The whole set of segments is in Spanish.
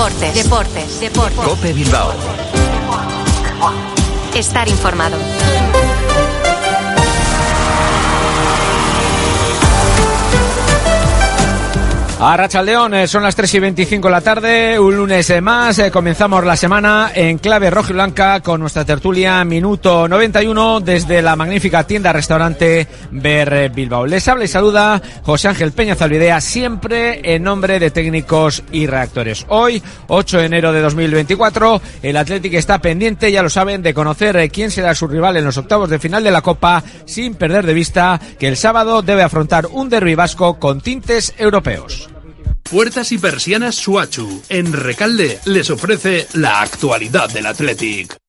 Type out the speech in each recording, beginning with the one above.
Deportes, deportes, deportes. Cope Bilbao. Estar informado. A Rachaldeón, eh, son las 3 y 25 de la tarde, un lunes eh, más, eh, comenzamos la semana en clave rojo y blanca con nuestra tertulia minuto 91 desde la magnífica tienda restaurante Ber Bilbao. Les habla y saluda José Ángel Peña Zalvidea, siempre en nombre de técnicos y reactores. Hoy, 8 de enero de 2024, el Atlético está pendiente, ya lo saben, de conocer quién será su rival en los octavos de final de la Copa, sin perder de vista que el sábado debe afrontar un derbi vasco con tintes europeos. Puertas y persianas Suachu. En Recalde les ofrece la actualidad del Athletic.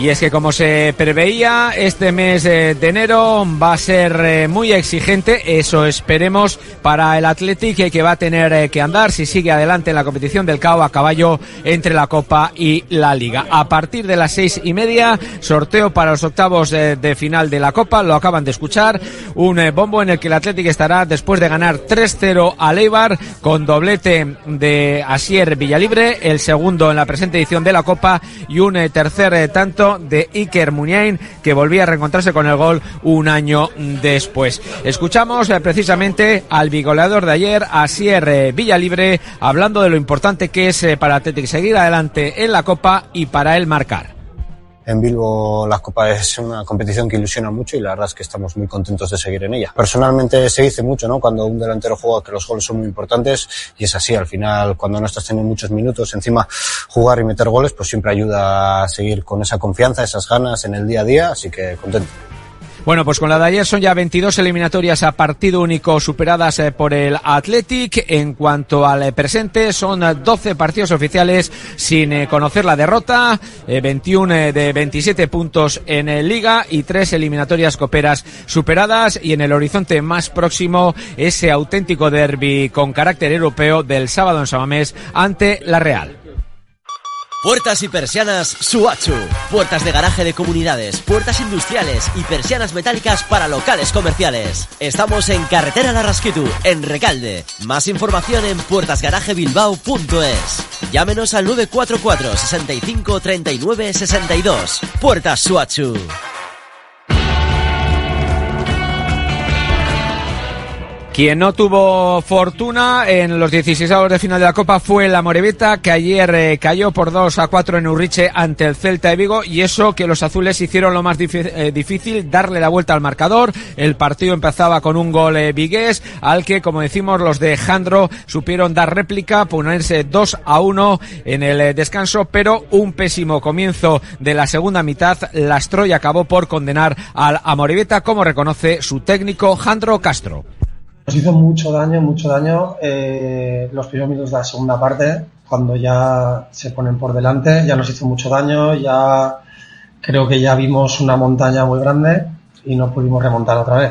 Y es que como se preveía, este mes de enero va a ser eh, muy exigente, eso esperemos para el Athletic que va a tener eh, que andar si sigue adelante en la competición del CAO a caballo entre la Copa y la Liga. A partir de las seis y media, sorteo para los octavos eh, de final de la Copa, lo acaban de escuchar, un bombo en el que el Athletic estará después de ganar 3-0 a Leibar con doblete de Asier Villalibre, el segundo en la presente edición de la Copa y un tercer tanto de Iker Muniain, que volvía a reencontrarse con el gol un año después. Escuchamos eh, precisamente al bigoleador de ayer, Asier eh, Villalibre, hablando de lo importante que es eh, para Atlético seguir adelante en la Copa y para él marcar en Bilbo la Copa es una competición que ilusiona mucho y la verdad es que estamos muy contentos de seguir en ella. Personalmente se dice mucho, ¿no? Cuando un delantero juega que los goles son muy importantes y es así. Al final, cuando no estás teniendo muchos minutos, encima jugar y meter goles, pues siempre ayuda a seguir con esa confianza, esas ganas en el día a día. Así que contento. Bueno, pues con la de ayer son ya 22 eliminatorias a partido único superadas eh, por el Athletic. En cuanto al eh, presente, son 12 partidos oficiales sin eh, conocer la derrota, 21 de 27 puntos en Liga y tres eliminatorias coperas superadas. Y en el horizonte más próximo, ese auténtico derby con carácter europeo del sábado en Samamés ante la Real. Puertas y persianas Suachu. Puertas de garaje de comunidades, puertas industriales y persianas metálicas para locales comerciales. Estamos en Carretera Larrasquitu, en Recalde. Más información en puertasgarajebilbao.es. Llámenos al 944 65 39 62. Puertas Suachu. Quien no tuvo fortuna en los 16 de final de la Copa fue la Morevita, que ayer eh, cayó por 2 a 4 en Urriche ante el Celta de Vigo, y eso que los azules hicieron lo más eh, difícil, darle la vuelta al marcador. El partido empezaba con un gol eh, al que, como decimos, los de Jandro supieron dar réplica, ponerse 2 a 1 en el descanso, pero un pésimo comienzo de la segunda mitad lastró y acabó por condenar al Amorevita, como reconoce su técnico Jandro Castro. Nos hizo mucho daño, mucho daño eh, los primeros minutos de la segunda parte, cuando ya se ponen por delante, ya nos hizo mucho daño, ya creo que ya vimos una montaña muy grande y no pudimos remontar otra vez.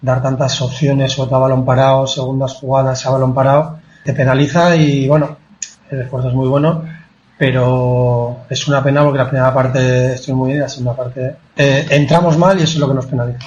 Dar tantas opciones, otro balón parado, segundas jugadas a balón parado, te penaliza y bueno, el esfuerzo es muy bueno, pero es una pena porque la primera parte estoy muy bien, la segunda parte eh, entramos mal y eso es lo que nos penaliza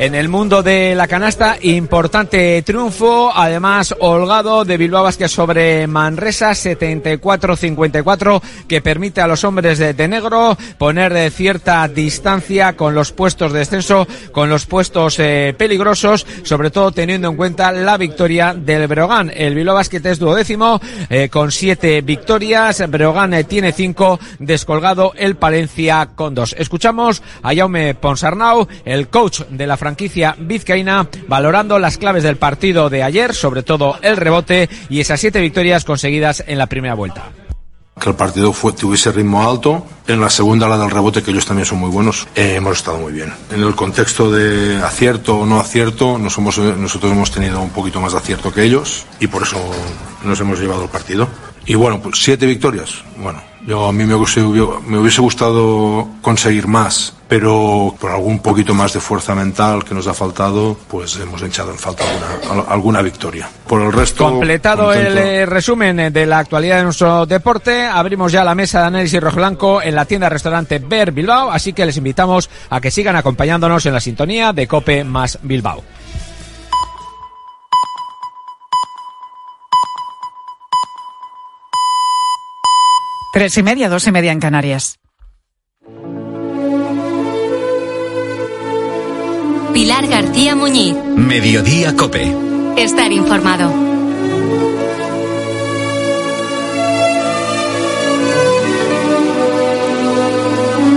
en el mundo de la canasta. Importante triunfo, además holgado de Bilbao Vázquez sobre Manresa, 74-54, que permite a los hombres de, negro poner de cierta distancia con los puestos de descenso, con los puestos eh, peligrosos, sobre todo teniendo en cuenta la victoria del Breogán. El Bilbao Vázquez es duodécimo, eh, con siete victorias, Breogán eh, tiene cinco, descolgado el Palencia con dos. Escuchamos a Jaume Ponsarnau, el coach de la franquicia vizcaína, valorando las claves del partido de ayer, sobre todo el rebote y esas siete victorias conseguidas en la primera vuelta que el partido fue, tuviese ritmo alto. En la segunda, la del rebote, que ellos también son muy buenos, eh, hemos estado muy bien. En el contexto de acierto o no acierto, hemos, nosotros hemos tenido un poquito más de acierto que ellos y por eso nos hemos llevado el partido. Y bueno, pues siete victorias. Bueno, yo a mí me hubiese, me hubiese gustado conseguir más, pero por algún poquito más de fuerza mental que nos ha faltado, pues hemos echado en falta alguna, alguna victoria. Por el resto. Completado el eh, resumen de la actualidad de nuestro deporte, abrimos ya la mesa de análisis rojo blanco en la tienda restaurante Ver Bilbao, así que les invitamos a que sigan acompañándonos en la sintonía de Cope más Bilbao. Tres y media, dos y media en Canarias. Pilar García Muñiz. Mediodía Cope. Estar informado.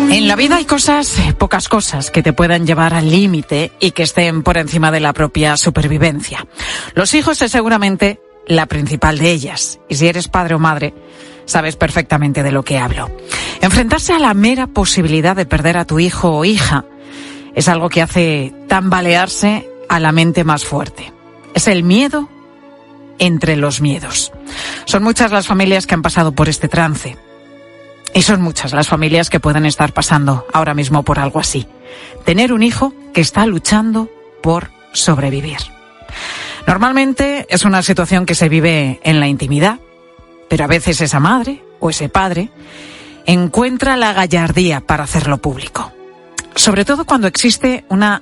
En la vida hay cosas, pocas cosas, que te puedan llevar al límite y que estén por encima de la propia supervivencia. Los hijos es seguramente la principal de ellas. Y si eres padre o madre, sabes perfectamente de lo que hablo. Enfrentarse a la mera posibilidad de perder a tu hijo o hija es algo que hace tambalearse a la mente más fuerte. Es el miedo entre los miedos. Son muchas las familias que han pasado por este trance. Y son muchas las familias que pueden estar pasando ahora mismo por algo así. Tener un hijo que está luchando por sobrevivir. Normalmente es una situación que se vive en la intimidad, pero a veces esa madre o ese padre encuentra la gallardía para hacerlo público. Sobre todo cuando existe una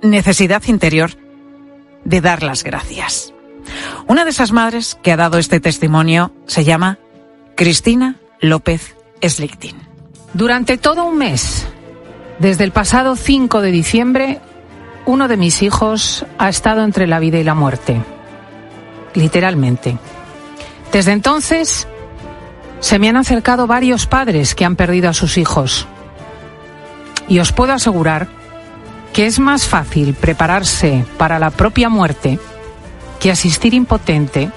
necesidad interior de dar las gracias. Una de esas madres que ha dado este testimonio se llama Cristina López Slichting. Durante todo un mes, desde el pasado 5 de diciembre, uno de mis hijos ha estado entre la vida y la muerte. Literalmente. Desde entonces, se me han acercado varios padres que han perdido a sus hijos. Y os puedo asegurar que es más fácil prepararse para la propia muerte que asistir impotente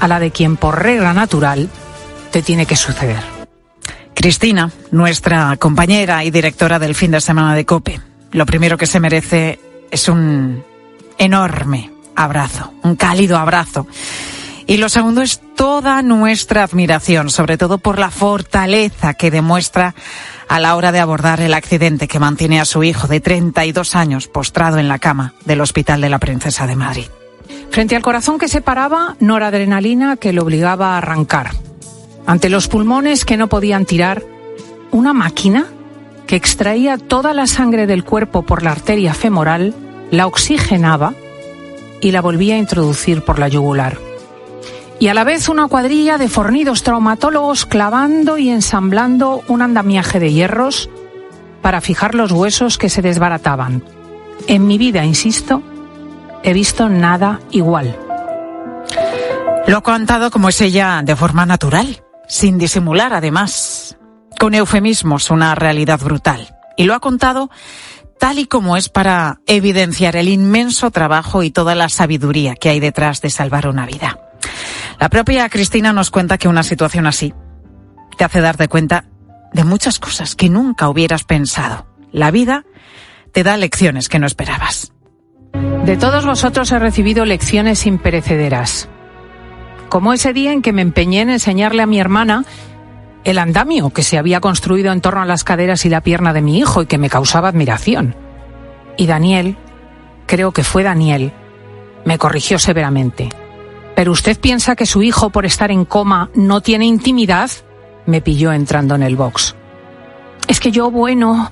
a la de quien por regla natural te tiene que suceder. Cristina, nuestra compañera y directora del fin de semana de COPE, lo primero que se merece es un enorme abrazo, un cálido abrazo. Y lo segundo es toda nuestra admiración, sobre todo por la fortaleza que demuestra a la hora de abordar el accidente que mantiene a su hijo de 32 años postrado en la cama del Hospital de la Princesa de Madrid. Frente al corazón que se paraba, noradrenalina que lo obligaba a arrancar. Ante los pulmones que no podían tirar, una máquina que extraía toda la sangre del cuerpo por la arteria femoral, la oxigenaba y la volvía a introducir por la yugular. Y a la vez una cuadrilla de fornidos traumatólogos clavando y ensamblando un andamiaje de hierros para fijar los huesos que se desbarataban. En mi vida, insisto, he visto nada igual. Lo ha contado como es ella de forma natural sin disimular además, con eufemismos, una realidad brutal. Y lo ha contado tal y como es para evidenciar el inmenso trabajo y toda la sabiduría que hay detrás de salvar una vida. La propia Cristina nos cuenta que una situación así te hace darte cuenta de muchas cosas que nunca hubieras pensado. La vida te da lecciones que no esperabas. De todos vosotros he recibido lecciones imperecederas como ese día en que me empeñé en enseñarle a mi hermana el andamio que se había construido en torno a las caderas y la pierna de mi hijo y que me causaba admiración. Y Daniel, creo que fue Daniel, me corrigió severamente. ¿Pero usted piensa que su hijo, por estar en coma, no tiene intimidad? Me pilló entrando en el box. Es que yo, bueno,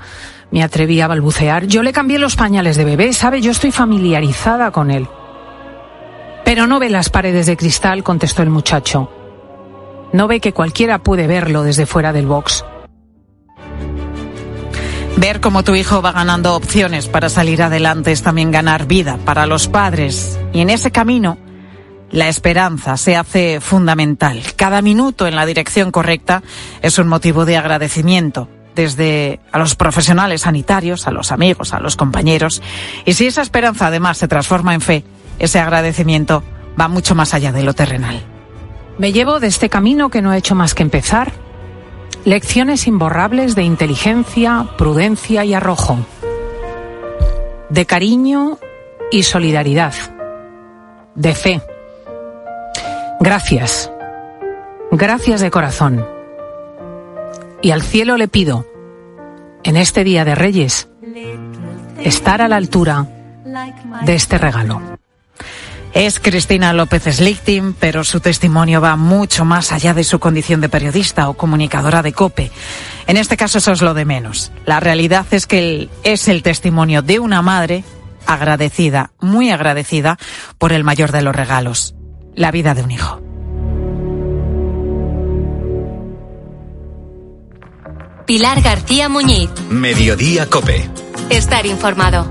me atreví a balbucear. Yo le cambié los pañales de bebé, ¿sabe? Yo estoy familiarizada con él. Pero no ve las paredes de cristal, contestó el muchacho. No ve que cualquiera puede verlo desde fuera del box. Ver cómo tu hijo va ganando opciones para salir adelante es también ganar vida para los padres. Y en ese camino, la esperanza se hace fundamental. Cada minuto en la dirección correcta es un motivo de agradecimiento desde a los profesionales sanitarios, a los amigos, a los compañeros. Y si esa esperanza además se transforma en fe, ese agradecimiento va mucho más allá de lo terrenal. Me llevo de este camino que no he hecho más que empezar lecciones imborrables de inteligencia, prudencia y arrojo, de cariño y solidaridad, de fe. Gracias, gracias de corazón. Y al cielo le pido, en este Día de Reyes, estar a la altura de este regalo. Es Cristina López Slichting, pero su testimonio va mucho más allá de su condición de periodista o comunicadora de COPE. En este caso eso es lo de menos. La realidad es que es el testimonio de una madre agradecida, muy agradecida, por el mayor de los regalos, la vida de un hijo. Pilar García Muñiz. Mediodía Cope. Estar informado.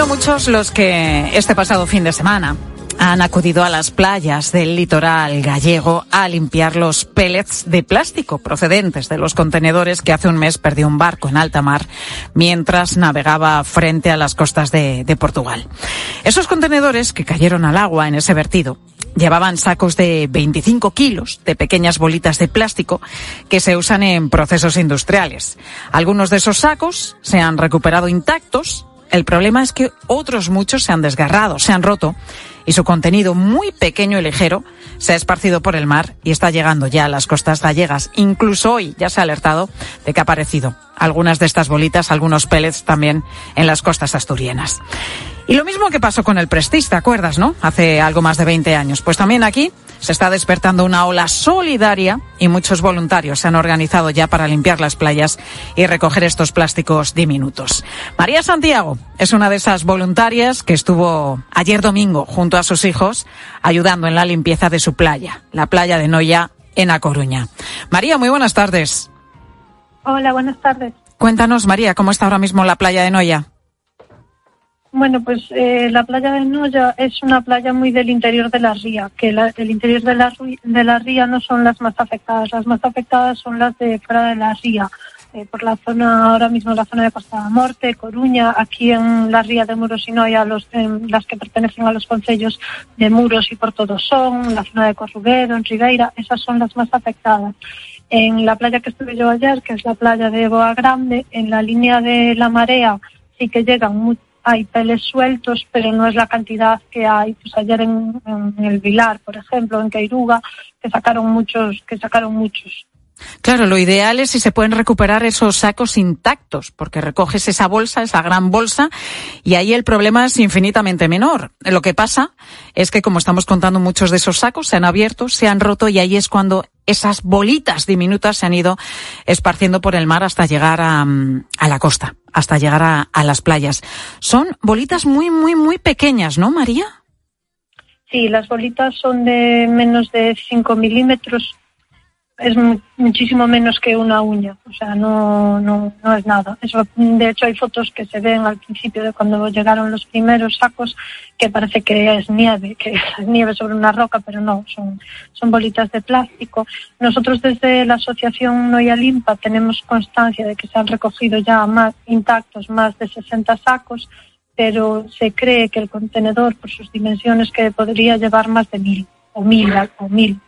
Muchos los que este pasado fin de semana han acudido a las playas del litoral gallego a limpiar los pellets de plástico procedentes de los contenedores que hace un mes perdió un barco en alta mar mientras navegaba frente a las costas de, de Portugal. Esos contenedores que cayeron al agua en ese vertido llevaban sacos de 25 kilos de pequeñas bolitas de plástico que se usan en procesos industriales. Algunos de esos sacos se han recuperado intactos el problema es que otros muchos se han desgarrado, se han roto y su contenido muy pequeño y ligero se ha esparcido por el mar y está llegando ya a las costas gallegas. Incluso hoy ya se ha alertado de que ha aparecido algunas de estas bolitas, algunos pellets también en las costas asturianas. Y lo mismo que pasó con el Prestige, ¿te acuerdas, no? Hace algo más de 20 años. Pues también aquí se está despertando una ola solidaria y muchos voluntarios se han organizado ya para limpiar las playas y recoger estos plásticos diminutos. María Santiago es una de esas voluntarias que estuvo ayer domingo junto a sus hijos ayudando en la limpieza de su playa, la playa de Noya en A Coruña. María, muy buenas tardes. Hola, buenas tardes. Cuéntanos, María, ¿cómo está ahora mismo la playa de Noya? Bueno, pues eh, la playa de Noya es una playa muy del interior de la ría, que el interior de la, de la ría no son las más afectadas, las más afectadas son las de fuera de la ría, eh, por la zona, ahora mismo la zona de Costa de Morte, Coruña, aquí en la ría de Muros y Noia, los, las que pertenecen a los concellos de Muros y por todos son, la zona de Corruguero, en Ribeira, esas son las más afectadas. En la playa que estuve yo ayer, que es la playa de Boa Grande, en la línea de la marea sí que llegan hay peles sueltos, pero no es la cantidad que hay. Pues ayer en, el Vilar, por ejemplo, en Queiruga, que sacaron muchos, que sacaron muchos. Claro, lo ideal es si se pueden recuperar esos sacos intactos, porque recoges esa bolsa, esa gran bolsa, y ahí el problema es infinitamente menor. Lo que pasa es que, como estamos contando, muchos de esos sacos se han abierto, se han roto, y ahí es cuando esas bolitas diminutas se han ido esparciendo por el mar hasta llegar a la costa, hasta llegar a, a las playas. Son bolitas muy, muy, muy pequeñas, ¿no, María? Sí, las bolitas son de menos de 5 milímetros es muchísimo menos que una uña, o sea, no, no, no es nada. De hecho, hay fotos que se ven al principio de cuando llegaron los primeros sacos que parece que es nieve, que es nieve sobre una roca, pero no, son, son bolitas de plástico. Nosotros desde la asociación Noia Limpa tenemos constancia de que se han recogido ya más intactos más de 60 sacos, pero se cree que el contenedor, por sus dimensiones, que podría llevar más de mil o mil o mil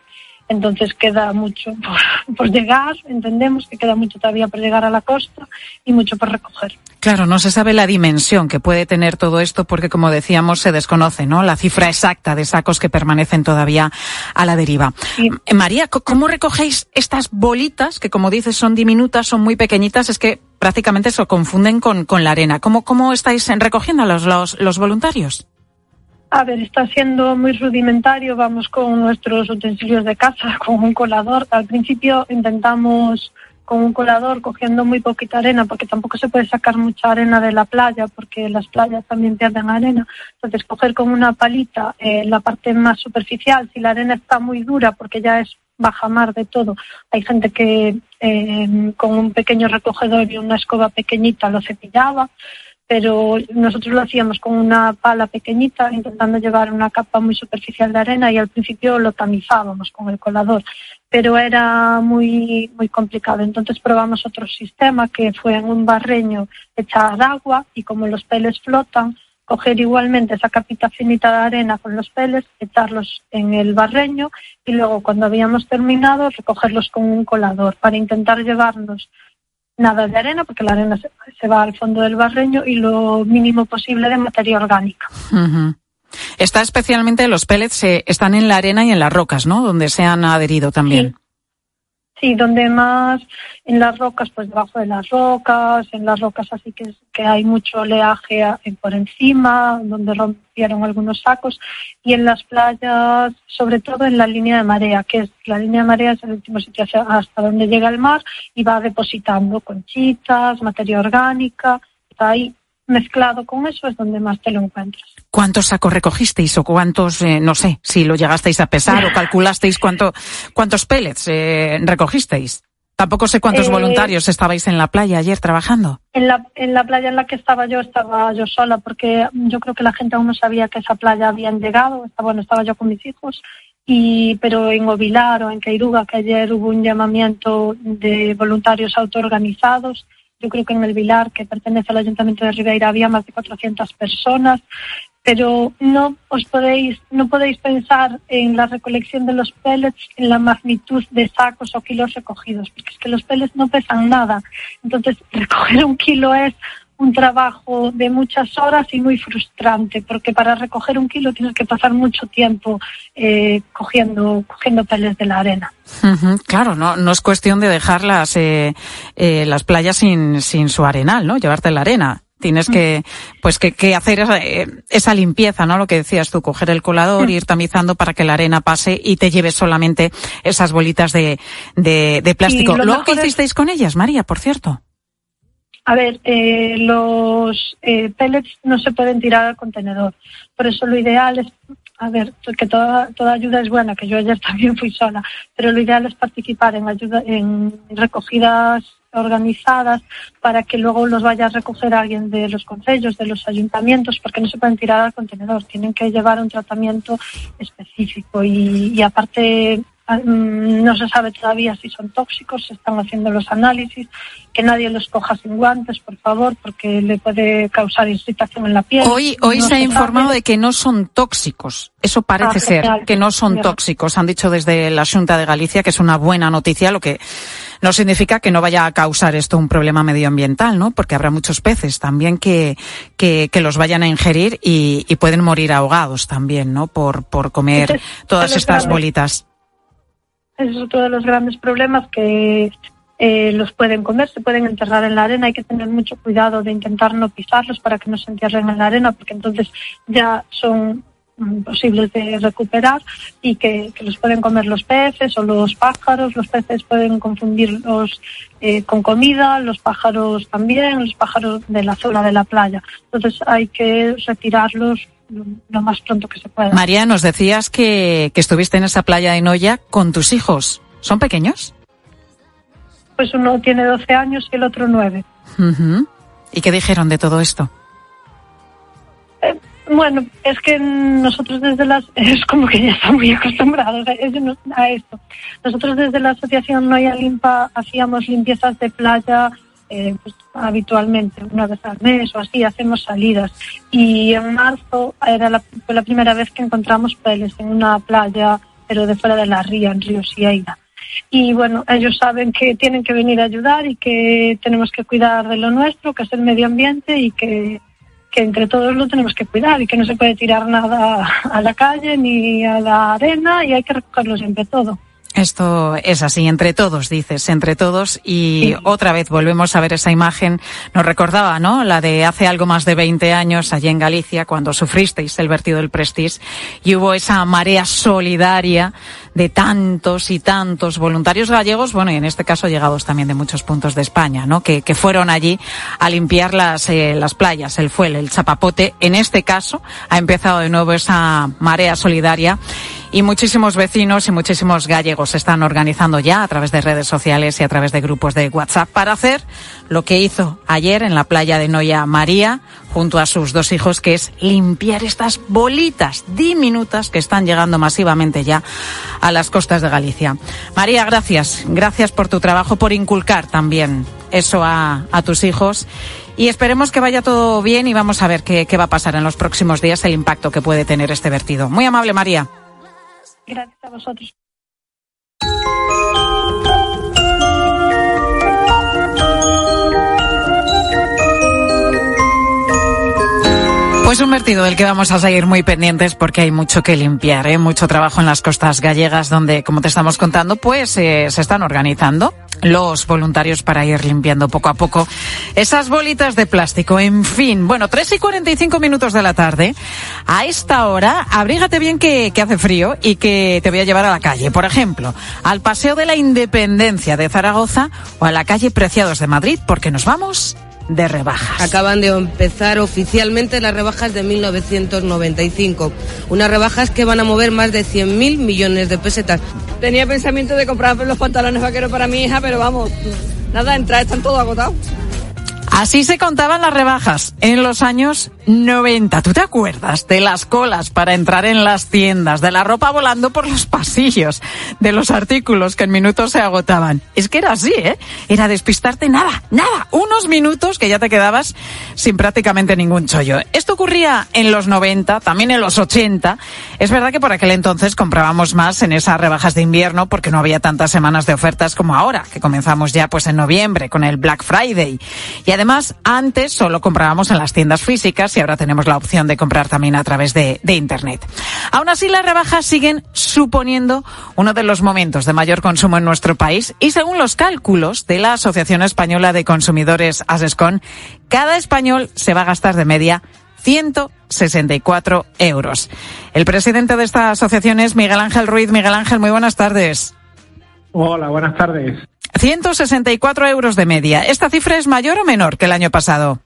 entonces queda mucho por, llegar, entendemos que queda mucho todavía por llegar a la costa y mucho por recoger. Claro, no se sabe la dimensión que puede tener todo esto porque, como decíamos, se desconoce, ¿no? La cifra exacta de sacos que permanecen todavía a la deriva. Eh, María, ¿cómo recogéis estas bolitas que, como dices, son diminutas, son muy pequeñitas? Es que prácticamente se confunden con, con la arena. ¿Cómo, cómo estáis recogiendo los, los, los voluntarios? A ver, está siendo muy rudimentario. Vamos con nuestros utensilios de casa, con un colador. Al principio intentamos con un colador cogiendo muy poquita arena, porque tampoco se puede sacar mucha arena de la playa, porque las playas también pierden arena. Entonces, coger con una palita eh, la parte más superficial, si la arena está muy dura, porque ya es baja mar de todo. Hay gente que eh, con un pequeño recogedor y una escoba pequeñita lo cepillaba pero nosotros lo hacíamos con una pala pequeñita, intentando llevar una capa muy superficial de arena y al principio lo tamizábamos con el colador, pero era muy, muy complicado. Entonces probamos otro sistema que fue en un barreño echar agua y como los peles flotan, coger igualmente esa capita finita de arena con los peles, echarlos en el barreño y luego cuando habíamos terminado recogerlos con un colador para intentar llevarnos nada de arena, porque la arena se, va al fondo del barreño y lo mínimo posible de materia orgánica. Está especialmente los pellets eh, están en la arena y en las rocas, ¿no? Donde se han adherido también. Sí, donde más en las rocas, pues debajo de las rocas, en las rocas así que, que hay mucho oleaje por encima, donde rompieron algunos sacos, y en las playas, sobre todo en la línea de marea, que es la línea de marea es el último sitio hasta donde llega el mar y va depositando conchitas, materia orgánica, está ahí mezclado con eso es donde más te lo encuentras. ¿Cuántos sacos recogisteis o cuántos, eh, no sé, si lo llegasteis a pesar o calculasteis cuánto, cuántos pellets eh, recogisteis? Tampoco sé cuántos eh, voluntarios estabais en la playa ayer trabajando. En la, en la playa en la que estaba yo, estaba yo sola, porque yo creo que la gente aún no sabía que esa playa habían llegado. Estaba, bueno, estaba yo con mis hijos, y, pero en Ovilar o en Queiruga, que ayer hubo un llamamiento de voluntarios autoorganizados, yo creo que en el Vilar, que pertenece al Ayuntamiento de Ribeira, había más de 400 personas, pero no os podéis, no podéis pensar en la recolección de los pellets en la magnitud de sacos o kilos recogidos, porque es que los pellets no pesan nada. Entonces, recoger un kilo es un trabajo de muchas horas y muy frustrante, porque para recoger un kilo tienes que pasar mucho tiempo eh, cogiendo, cogiendo peles de la arena. claro, no, no es cuestión de dejar las, eh, eh, las playas sin, sin su arenal, ¿no? Llevarte la arena. Tienes que, pues que, que hacer esa, esa, limpieza, ¿no? Lo que decías tú, coger el colador, ir tamizando para que la arena pase y te lleves solamente esas bolitas de, de, de plástico. ¿Luego qué hicisteis con ellas, María, por cierto? A ver, eh, los eh, pellets no se pueden tirar al contenedor. Por eso lo ideal es, a ver, que toda, toda ayuda es buena, que yo ayer también fui sola, pero lo ideal es participar en ayuda, en recogidas organizadas para que luego los vaya a recoger alguien de los consejos, de los ayuntamientos, porque no se pueden tirar al contenedor, tienen que llevar un tratamiento específico y, y aparte no se sabe todavía si son tóxicos, se están haciendo los análisis, que nadie los coja sin guantes, por favor, porque le puede causar irritación en la piel. Hoy, hoy se, ha informado de que no son tóxicos. Eso parece ah, ser, que no son tóxicos. Han dicho desde la Junta de Galicia que es una buena noticia, lo que no significa que no vaya a causar esto un problema medioambiental, ¿no? Porque habrá muchos peces también que, que, los vayan a ingerir y, pueden morir ahogados también, ¿no? Por, por comer todas estas bolitas. Ese es otro de los grandes problemas que eh, los pueden comer, se pueden enterrar en la arena. Hay que tener mucho cuidado de intentar no pisarlos para que no se entierren en la arena, porque entonces ya son imposibles de recuperar y que, los pueden comer los peces o los pájaros. Los peces pueden confundirlos eh, con comida, los pájaros también, los pájaros de la zona de la playa. Entonces hay que retirarlos lo más pronto que se pueda. María, nos decías que, estuviste en esa playa de Noya con tus hijos. ¿Son pequeños? Pues uno tiene 12 años y el otro 9. ¿Y qué dijeron de todo esto? Eh, bueno, es que nosotros desde las... Es como que ya están muy acostumbrados a esto. Nosotros desde la Asociación Noya Limpa hacíamos limpiezas de playa eh, pues, habitualmente, una vez al mes o así, hacemos salidas. Y en marzo era la, fue la primera vez que encontramos peles en una playa, pero de fuera de la ría, en Río Sieira. Y bueno, ellos saben que tienen que venir a ayudar y que tenemos que cuidar de lo nuestro, que es el medio ambiente y que, que entre todos lo tenemos que cuidar y que no se puede tirar nada a la calle ni a la arena y hay que recogerlo siempre todo. Esto es así, entre todos, dices, entre todos. Y otra vez volvemos a ver esa imagen. Nos recordaba, ¿no? La de hace algo más de 20 años allí en Galicia, cuando sufristeis el vertido del Prestige y hubo esa marea solidaria de tantos y tantos voluntarios gallegos, bueno, y en este caso llegados también de muchos puntos de España, ¿no? Que, que fueron allí a limpiar las, eh, las playas, el fuel, el chapapote. En este caso ha empezado de nuevo esa marea solidaria y muchísimos vecinos y muchísimos gallegos se están organizando ya a través de redes sociales y a través de grupos de WhatsApp para hacer lo que hizo ayer en la playa de Noya María junto a sus dos hijos, que es limpiar estas bolitas diminutas que están llegando masivamente ya a las costas de Galicia. María, gracias. Gracias por tu trabajo, por inculcar también eso a, tus hijos. Y esperemos que vaya todo bien y vamos a ver qué, qué va a pasar en los próximos días, el impacto que puede tener este vertido. Muy amable, María. Gracias a vosotros. Pues un vertido del que vamos a seguir muy pendientes porque hay mucho que limpiar, ¿eh? mucho trabajo en las costas gallegas donde, como te estamos contando, pues eh, se están organizando los voluntarios para ir limpiando poco a poco esas bolitas de plástico. En fin, bueno, 3 y 45 minutos de la tarde. A esta hora, abrígate bien que, que hace frío y que te voy a llevar a la calle. Por ejemplo, al Paseo de la Independencia de Zaragoza o a la calle Preciados de Madrid porque nos vamos de rebajas. Acaban de empezar oficialmente las rebajas de 1995. Unas rebajas que van a mover más de 100.000 millones de pesetas. Tenía pensamiento de comprar los pantalones vaqueros para mi hija, pero vamos, nada, entrar, están todos agotados. Así se contaban las rebajas en los años 90. ¿Tú te acuerdas de las colas para entrar en las tiendas, de la ropa volando por los pasillos, de los artículos que en minutos se agotaban? Es que era así, ¿eh? Era despistarte nada, nada. Unos minutos que ya te quedabas sin prácticamente ningún chollo. Esto ocurría en los 90, también en los 80. Es verdad que por aquel entonces comprábamos más en esas rebajas de invierno porque no había tantas semanas de ofertas como ahora, que comenzamos ya pues en noviembre con el Black Friday. Y además, antes solo comprábamos en las tiendas físicas y ahora tenemos la opción de comprar también a través de, de Internet. Aún así, las rebajas siguen suponiendo uno de los momentos de mayor consumo en nuestro país y según los cálculos de la Asociación Española de Consumidores ASESCON, cada español se va a gastar de media 164 euros. El presidente de esta asociación es Miguel Ángel Ruiz. Miguel Ángel, muy buenas tardes. Hola, buenas tardes. 164 euros de media. ¿Esta cifra es mayor o menor que el año pasado?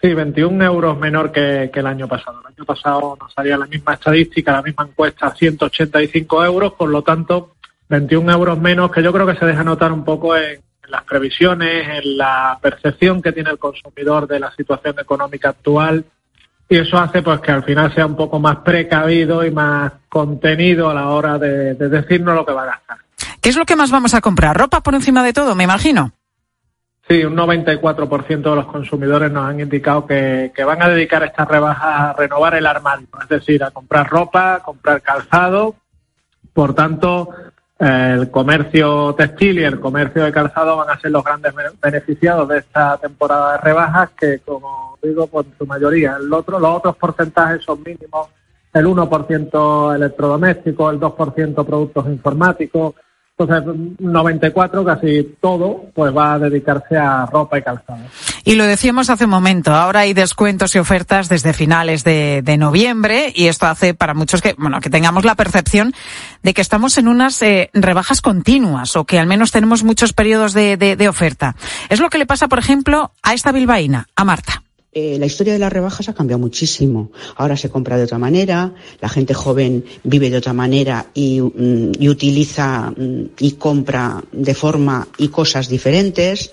Sí, 21 euros menor que, el año pasado. El año pasado nos salía la misma estadística, la misma encuesta, 185 euros, por lo tanto, 21 euros menos, que yo creo que se deja notar un poco en, en las previsiones, en la percepción que tiene el consumidor de la situación económica actual. Y eso hace pues que al final sea un poco más precavido y más contenido a la hora de, de decirnos lo que va a gastar. ¿Qué es lo que más vamos a comprar? ¿Ropa por encima de todo, me imagino? Sí, un 94% de los consumidores nos han indicado que, van a dedicar estas rebajas a renovar el armario, es decir, a comprar ropa, comprar calzado. Por tanto, el comercio textil y el comercio de calzado van a ser los grandes beneficiados de esta temporada de rebajas que, como digo, por su mayoría. Los otros porcentajes son mínimos, el 1% electrodomésticos, el 2% productos informáticos, entonces, 94, casi todo, pues va a dedicarse a ropa y calzado. Y lo decíamos hace un momento, ahora hay descuentos y ofertas desde finales de, noviembre y esto hace para muchos que, bueno, que tengamos la percepción de que estamos en unas eh, rebajas continuas o que al menos tenemos muchos periodos de, de oferta. Es lo que le pasa, por ejemplo, a esta bilbaína, a Marta. Eh, la historia de las rebajas ha cambiado muchísimo. Ahora se compra de otra manera, la gente joven vive de otra manera y, mm, y utiliza mm, y compra de forma y cosas diferentes.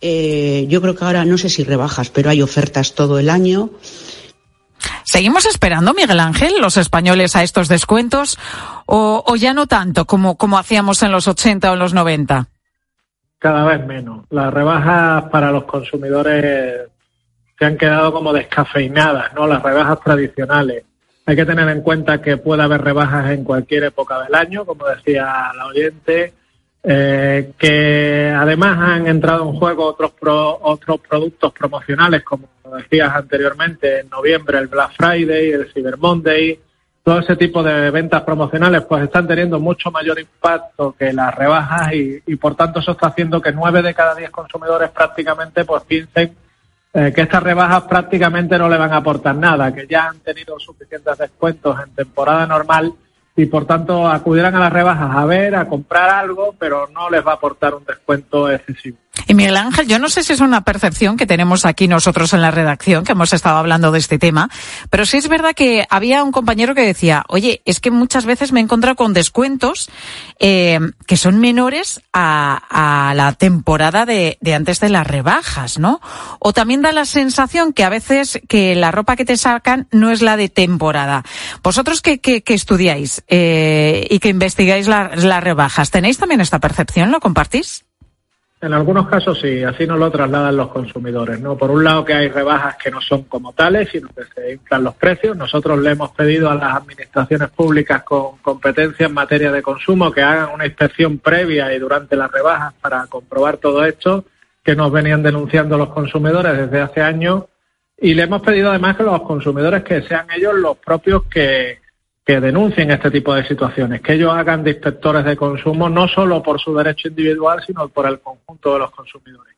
Eh, yo creo que ahora no sé si rebajas, pero hay ofertas todo el año. ¿Seguimos esperando, Miguel Ángel, los españoles a estos descuentos o, o ya no tanto como, como hacíamos en los 80 o en los 90? Cada vez menos. Las rebajas para los consumidores se han quedado como descafeinadas, ¿no? Las rebajas tradicionales. Hay que tener en cuenta que puede haber rebajas en cualquier época del año, como decía la oyente, eh, que además han entrado en juego otros pro, otros productos promocionales, como decías anteriormente, en noviembre el Black Friday, el Cyber Monday, todo ese tipo de ventas promocionales pues están teniendo mucho mayor impacto que las rebajas y, y por tanto eso está haciendo que nueve de cada diez consumidores prácticamente pues piensen eh, que estas rebajas prácticamente no le van a aportar nada, que ya han tenido suficientes descuentos en temporada normal y por tanto acudirán a las rebajas a ver, a comprar algo, pero no les va a aportar un descuento excesivo. Y Miguel Ángel, yo no sé si es una percepción que tenemos aquí nosotros en la redacción, que hemos estado hablando de este tema, pero sí es verdad que había un compañero que decía, oye, es que muchas veces me he encontrado con descuentos eh, que son menores a, a la temporada de, de, antes de las rebajas, ¿no? O también da la sensación que a veces que la ropa que te sacan no es la de temporada. Vosotros que, que, que estudiáis eh, y que investigáis la, las rebajas, ¿tenéis también esta percepción? ¿Lo compartís? En algunos casos sí, así nos lo trasladan los consumidores, ¿no? Por un lado que hay rebajas que no son como tales, sino que se inflan los precios. Nosotros le hemos pedido a las administraciones públicas con competencia en materia de consumo que hagan una inspección previa y durante las rebajas para comprobar todo esto que nos venían denunciando los consumidores desde hace años y le hemos pedido además que los consumidores que sean ellos los propios que, que denuncien este tipo de situaciones, que ellos hagan de inspectores de consumo no solo por su derecho individual, sino por el conjunto de los consumidores.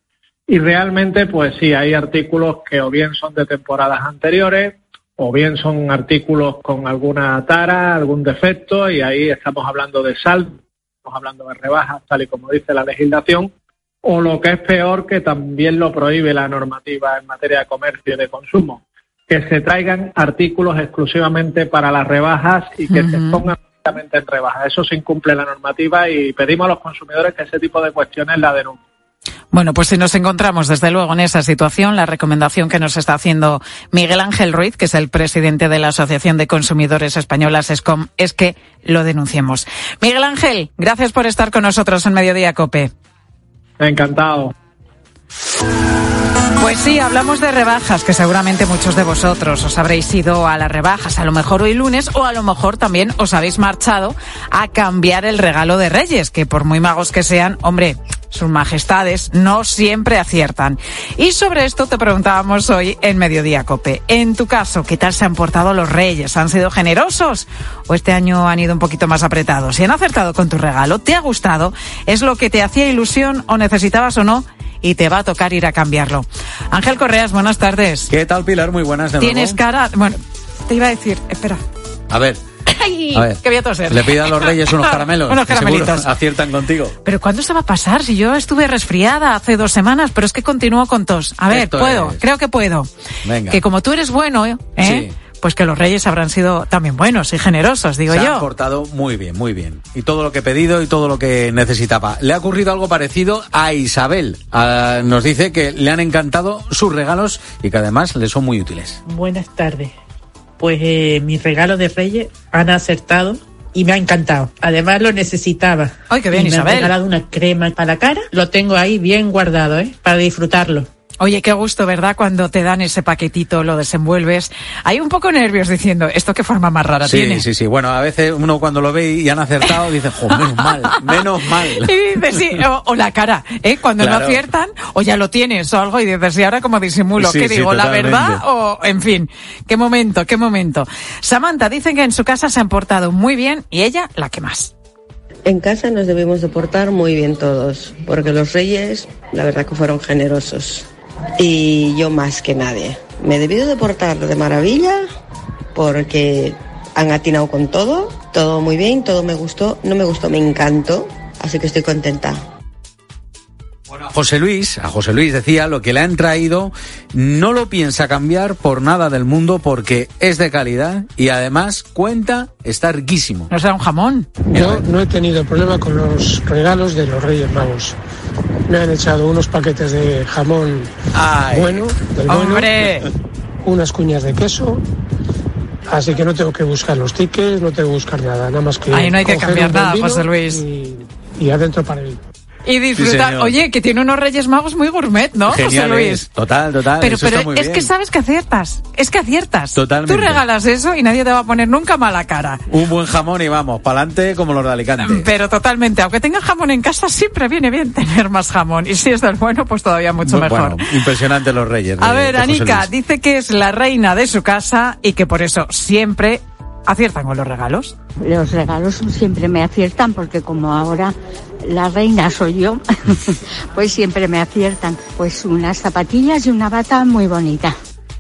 Y realmente, pues sí, hay artículos que o bien son de temporadas anteriores, o bien son artículos con alguna tara, algún defecto, y ahí estamos hablando de saldo, estamos hablando de rebajas, tal y como dice la legislación, o lo que es peor, que también lo prohíbe la normativa en materia de comercio y de consumo, que se traigan artículos exclusivamente para las rebajas y que se pongan en rebajas. Eso se incumple la normativa y pedimos a los consumidores que ese tipo de cuestiones la denuncien. Bueno, pues si nos encontramos desde luego en esa situación, la recomendación que nos está haciendo Miguel Ángel Ruiz, que es el presidente de la Asociación de Consumidores Españolas ESCOM, es que lo denunciemos. Miguel Ángel, gracias por estar con nosotros en Mediodía Cope. Encantado. Pues sí, hablamos de rebajas, que seguramente muchos de vosotros os habréis ido a las rebajas, a lo mejor hoy lunes, o a lo mejor también os habéis marchado a cambiar el regalo de Reyes, que por muy magos que sean, hombre, sus majestades no siempre aciertan. Y sobre esto te preguntábamos hoy en Mediodía Cope. En tu caso, ¿qué tal se han portado los reyes? ¿Han sido generosos? ¿O este año han ido un poquito más apretados? ¿Si han acertado con tu regalo? ¿Te ha gustado? ¿Es lo que te hacía ilusión o necesitabas o no? Y te va a tocar ir a cambiarlo. Ángel Correas, buenas tardes. ¿Qué tal, Pilar? Muy buenas de Tienes cara... Bueno, te iba a decir... Espera. A ver. Ay, A ver. que voy a toser. Le pido a los reyes unos caramelos. unos caramelitos. aciertan contigo. Pero ¿cuándo se va a pasar? Si yo estuve resfriada hace dos semanas, pero es que continúo con tos. A ver, Esto puedo, es. creo que puedo. Venga. Que como tú eres bueno, ¿eh? Sí. Pues que los reyes habrán sido también buenos y generosos, digo Se han yo. portado muy bien, muy bien. Y todo lo que he pedido y todo lo que necesitaba. Le ha ocurrido algo parecido a Isabel. Ah, nos dice que le han encantado sus regalos y que además le son muy útiles. Buenas tardes. Pues eh, mis regalos de Reyes han acertado y me ha encantado. Además lo necesitaba. Ay, qué bien, y me Isabel. han regalado una crema para la cara. Lo tengo ahí bien guardado, ¿eh? Para disfrutarlo. Oye, qué gusto, ¿verdad? Cuando te dan ese paquetito, lo desenvuelves. Hay un poco nervios diciendo, ¿esto qué forma más rara Sí, tiene? sí, sí. Bueno, a veces uno cuando lo ve y han acertado dice, jo, menos mal, menos mal. Y dices, sí, o, o la cara, ¿eh? Cuando Claro. no aciertan, o ya lo tienes o algo, y dices, ¿y ahora cómo disimulo? Sí, ¿Qué sí, digo, la verdad? O, en fin, qué momento, qué momento. Samantha, dicen que en su casa se han portado muy bien y ella la que más. En casa nos debemos de portar muy bien todos, porque los reyes, la verdad que fueron generosos. Y yo más que nadie. Me he debido de portar de maravilla, porque han atinado con todo, todo muy bien, todo me gustó, no me gustó, me encantó, así que estoy contenta. A José Luis, a José Luis decía, lo que le han traído no lo piensa cambiar por nada del mundo porque es de calidad y además cuenta, está riquísimo. No será un jamón. Yo no he tenido problema con los regalos de los Reyes Magos. Me han echado unos paquetes de jamón bueno, del bueno, ¡Hombre! unas cuñas de queso. Así que no tengo que buscar los tickets, no tengo que buscar nada, nada más que. Ahí no hay que cambiar nada, José Luis. Y, y adentro para él. Y disfrutar. Oye, que tiene unos Reyes Magos muy gourmet, ¿no, José Luis? es. Total, total. Pero, eso pero está muy es bien. que sabes que aciertas. Es que aciertas. Totalmente. Tú regalas eso y nadie te va a poner nunca mala cara. Un buen jamón y vamos, para adelante como los de Alicante. Pero totalmente, aunque tengas jamón en casa, siempre viene bien tener más jamón. Y si es del bueno, pues todavía mucho mejor. Bueno, impresionante los reyes. de- A ver, Anika dice que es la reina de su casa y que por eso siempre aciertan con los regalos. Los regalos siempre me aciertan porque como ahora la reina soy yo, pues siempre me aciertan. Pues unas zapatillas y una bata muy bonita.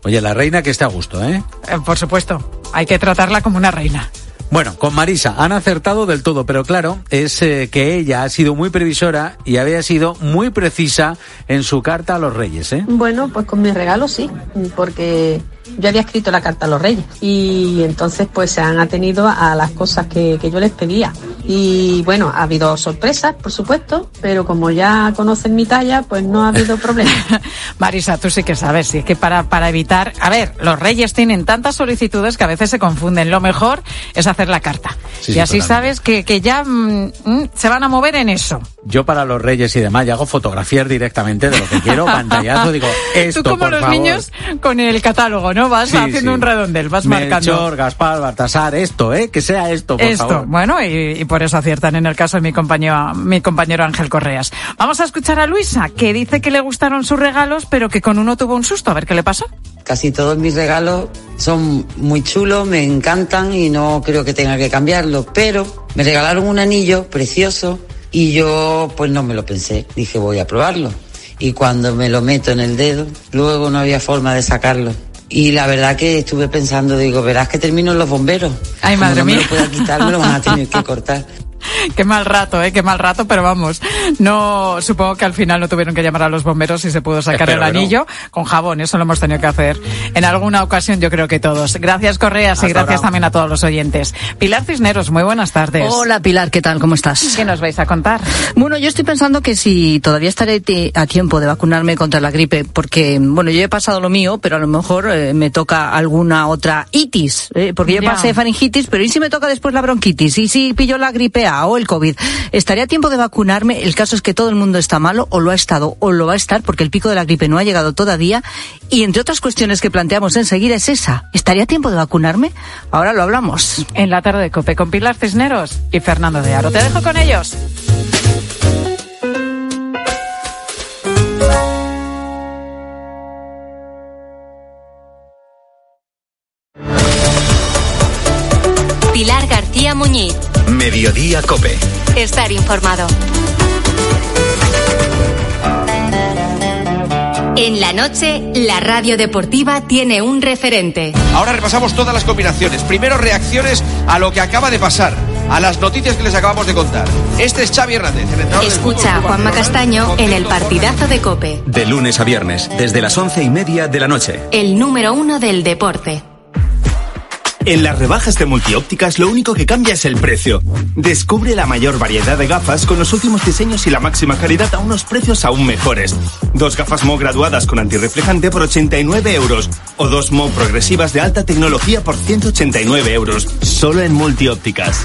Oye, la reina que esté a gusto, ¿eh? Eh, por supuesto, hay que tratarla como una reina. Bueno, con Marisa han acertado del todo, pero claro, es eh, que ella ha sido muy previsora y había sido muy precisa en su carta a los reyes, ¿eh? Bueno, pues con mis regalos sí, porque yo había escrito la carta a los reyes y entonces pues se han atenido a las cosas que, que yo les pedía. Y bueno, ha habido sorpresas, por supuesto, pero como ya conocen mi talla, pues no ha habido problema. Marisa, tú sí que sabes, sí, es que para, para evitar... A ver, los reyes tienen tantas solicitudes que a veces se confunden. Lo mejor es hacer la carta. Sí, y sí, así sabes que, que ya mm, mm, se van a mover en eso. Yo para los reyes y demás, ya hago fotografías directamente de lo que quiero, pantallazo, digo, esto, Tú como por los favor. niños con el catálogo, ¿no? Vas Sí, haciendo sí. un redondel, vas marcando. Melchor, Gaspar, Baltasar, esto, ¿eh? Que sea esto, por Esto, favor. bueno, y, y por eso aciertan en el caso de mi compañero, mi compañero Ángel Correas. Vamos a escuchar a Luisa, que dice que le gustaron sus regalos, pero que con uno tuvo un susto. A ver qué le pasó. Casi todos mis regalos son muy chulos, me encantan y no creo que tenga que cambiarlo. Pero me regalaron un anillo precioso y yo pues no me lo pensé. Dije voy a probarlo. Y cuando me lo meto en el dedo, luego no había forma de sacarlo. Y la verdad que estuve pensando, digo, verás que termino en los bomberos. Ay, Como madre no mía. me lo pueda quitar, me lo van a tener que cortar. Qué mal rato, ¿eh? Qué mal rato, pero vamos. No, supongo que al final no tuvieron que llamar a los bomberos y se pudo sacar Espero el no. anillo con jabón. Eso lo hemos tenido que hacer en alguna ocasión, yo creo que todos. Gracias, Correas, y gracias ahora. también a todos los oyentes. Pilar Cisneros, muy buenas tardes. Hola Pilar, ¿qué tal? ¿Cómo estás? ¿Qué nos vais a contar? Bueno, yo estoy pensando que si todavía estaré a tiempo de vacunarme contra la gripe, porque, bueno, yo he pasado lo mío, pero a lo mejor eh, me toca alguna otra itis, eh, porque yo Ya. pasé faringitis, pero ¿y si me toca después la bronquitis? ¿Y si pillo la gripe A o el COVID? ¿Estaría a tiempo de vacunarme? El caso es que todo el mundo está malo, o lo ha estado, o lo va a estar, porque el pico de la gripe no ha llegado todavía, y entre otras cuestiones que planteamos enseguida es esa. ¿Estaría a tiempo de vacunarme? Ahora lo hablamos. En la tarde de Cope con Pilar Cisneros y Fernando de Aro. Te dejo con ellos. Pilar García Muñiz. Mediodía Cope. Estar informado. En la noche, la radio deportiva tiene un referente. Ahora repasamos todas las combinaciones. Primero reacciones a lo que acaba de pasar, a las noticias que les acabamos de contar. Este es Xavi Hernández, el entrenador del Escucha a Juanma Castaño en el partidazo de Cope, De lunes a viernes, desde las once y media de la noche. el número uno del deporte. En las rebajas de multiópticas lo único que cambia es el precio. Descubre la mayor variedad de gafas con los últimos diseños y la máxima calidad a unos precios aún mejores. Dos gafas Mo graduadas con antirreflejante por 89 euros o dos Mo progresivas de alta tecnología por 189 euros. Solo en multiópticas.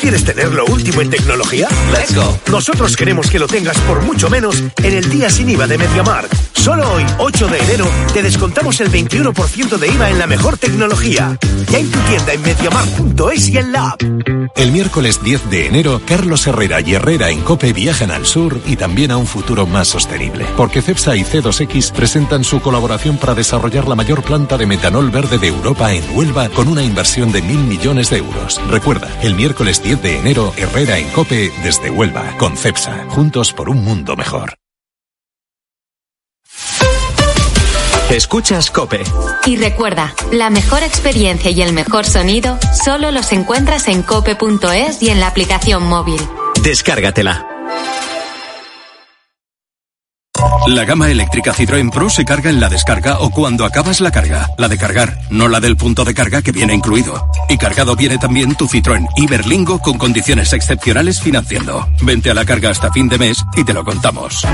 ¿Tú quieres tener lo último en tecnología? Let's go. Nosotros queremos que lo tengas por mucho menos en el día sin IVA de MediaMarkt. Solo hoy, 8 de enero, te descontamos el 21% de IVA en la mejor tecnología. Ya en tu tienda en MediaMarkt.es y en la app. El miércoles 10 de enero, Carlos Herrera y Herrera en Cope viajan al sur y también a un futuro más sostenible. Porque CEPSA y C2X presentan su colaboración para desarrollar la mayor planta de metanol verde de Europa en Huelva con una inversión de mil millones de euros. Recuerda, el miércoles 10 de enero, Herrera en Cope desde Huelva, con CEPSA. Juntos por un mundo mejor. Escuchas Cope. Y recuerda, la mejor experiencia y el mejor sonido solo los encuentras en cope.es y en la aplicación móvil. Descárgatela. La gama eléctrica Citroën Pro se carga en la descarga o cuando acabas la carga. La de cargar, no la del punto de carga que viene incluido. Y cargado viene también tu Citroën Iberlingo con condiciones excepcionales financiando. Vente a la carga hasta fin de mes y te lo contamos.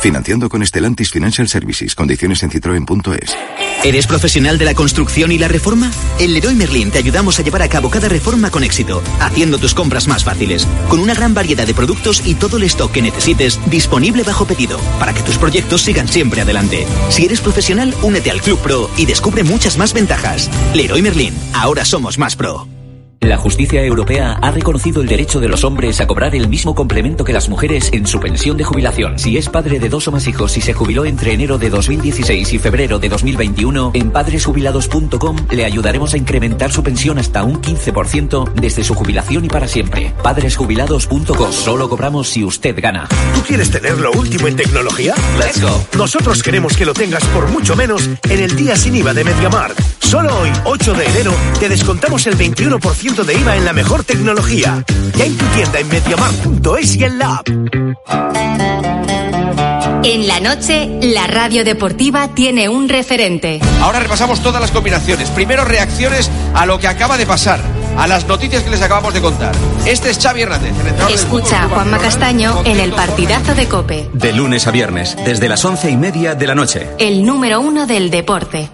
Financiando con Stellantis Financial Services. Condiciones en citroen.es. ¿Eres profesional de la construcción y la reforma? En Leroy Merlin te ayudamos a llevar a cabo cada reforma con éxito, haciendo tus compras más fáciles, con una gran variedad de productos y todo el stock que necesites disponible bajo pedido, para que tus proyectos sigan siempre adelante. Si eres profesional, únete al Club Pro y descubre muchas más ventajas. Leroy Merlin, ahora somos más pro. La justicia europea ha reconocido el derecho de los hombres a cobrar el mismo complemento que las mujeres en su pensión de jubilación. Si es padre de dos o más hijos y se jubiló entre enero de 2016 y febrero de 2021, en padresjubilados.com le ayudaremos a incrementar su pensión hasta un 15% desde su jubilación y para siempre. Padresjubilados.com. Solo cobramos si usted gana. ¿Tú quieres tener lo último en tecnología? Let's go. Nosotros queremos que lo tengas por mucho menos en el día sin IVA de MediaMarkt. Solo hoy, 8 de enero, te descontamos el 21% de IVA en la mejor tecnología. Ya en tu tienda en y en la app. En la noche, la radio deportiva tiene un referente. Ahora repasamos todas las combinaciones. Primero reacciones a lo que acaba de pasar, a las noticias que les acabamos de contar. Este es Xavi Hernández, el Escucha a Juanma Castaño en el partidazo de Cope, De lunes a viernes, desde las once y media de la noche. el número uno del deporte.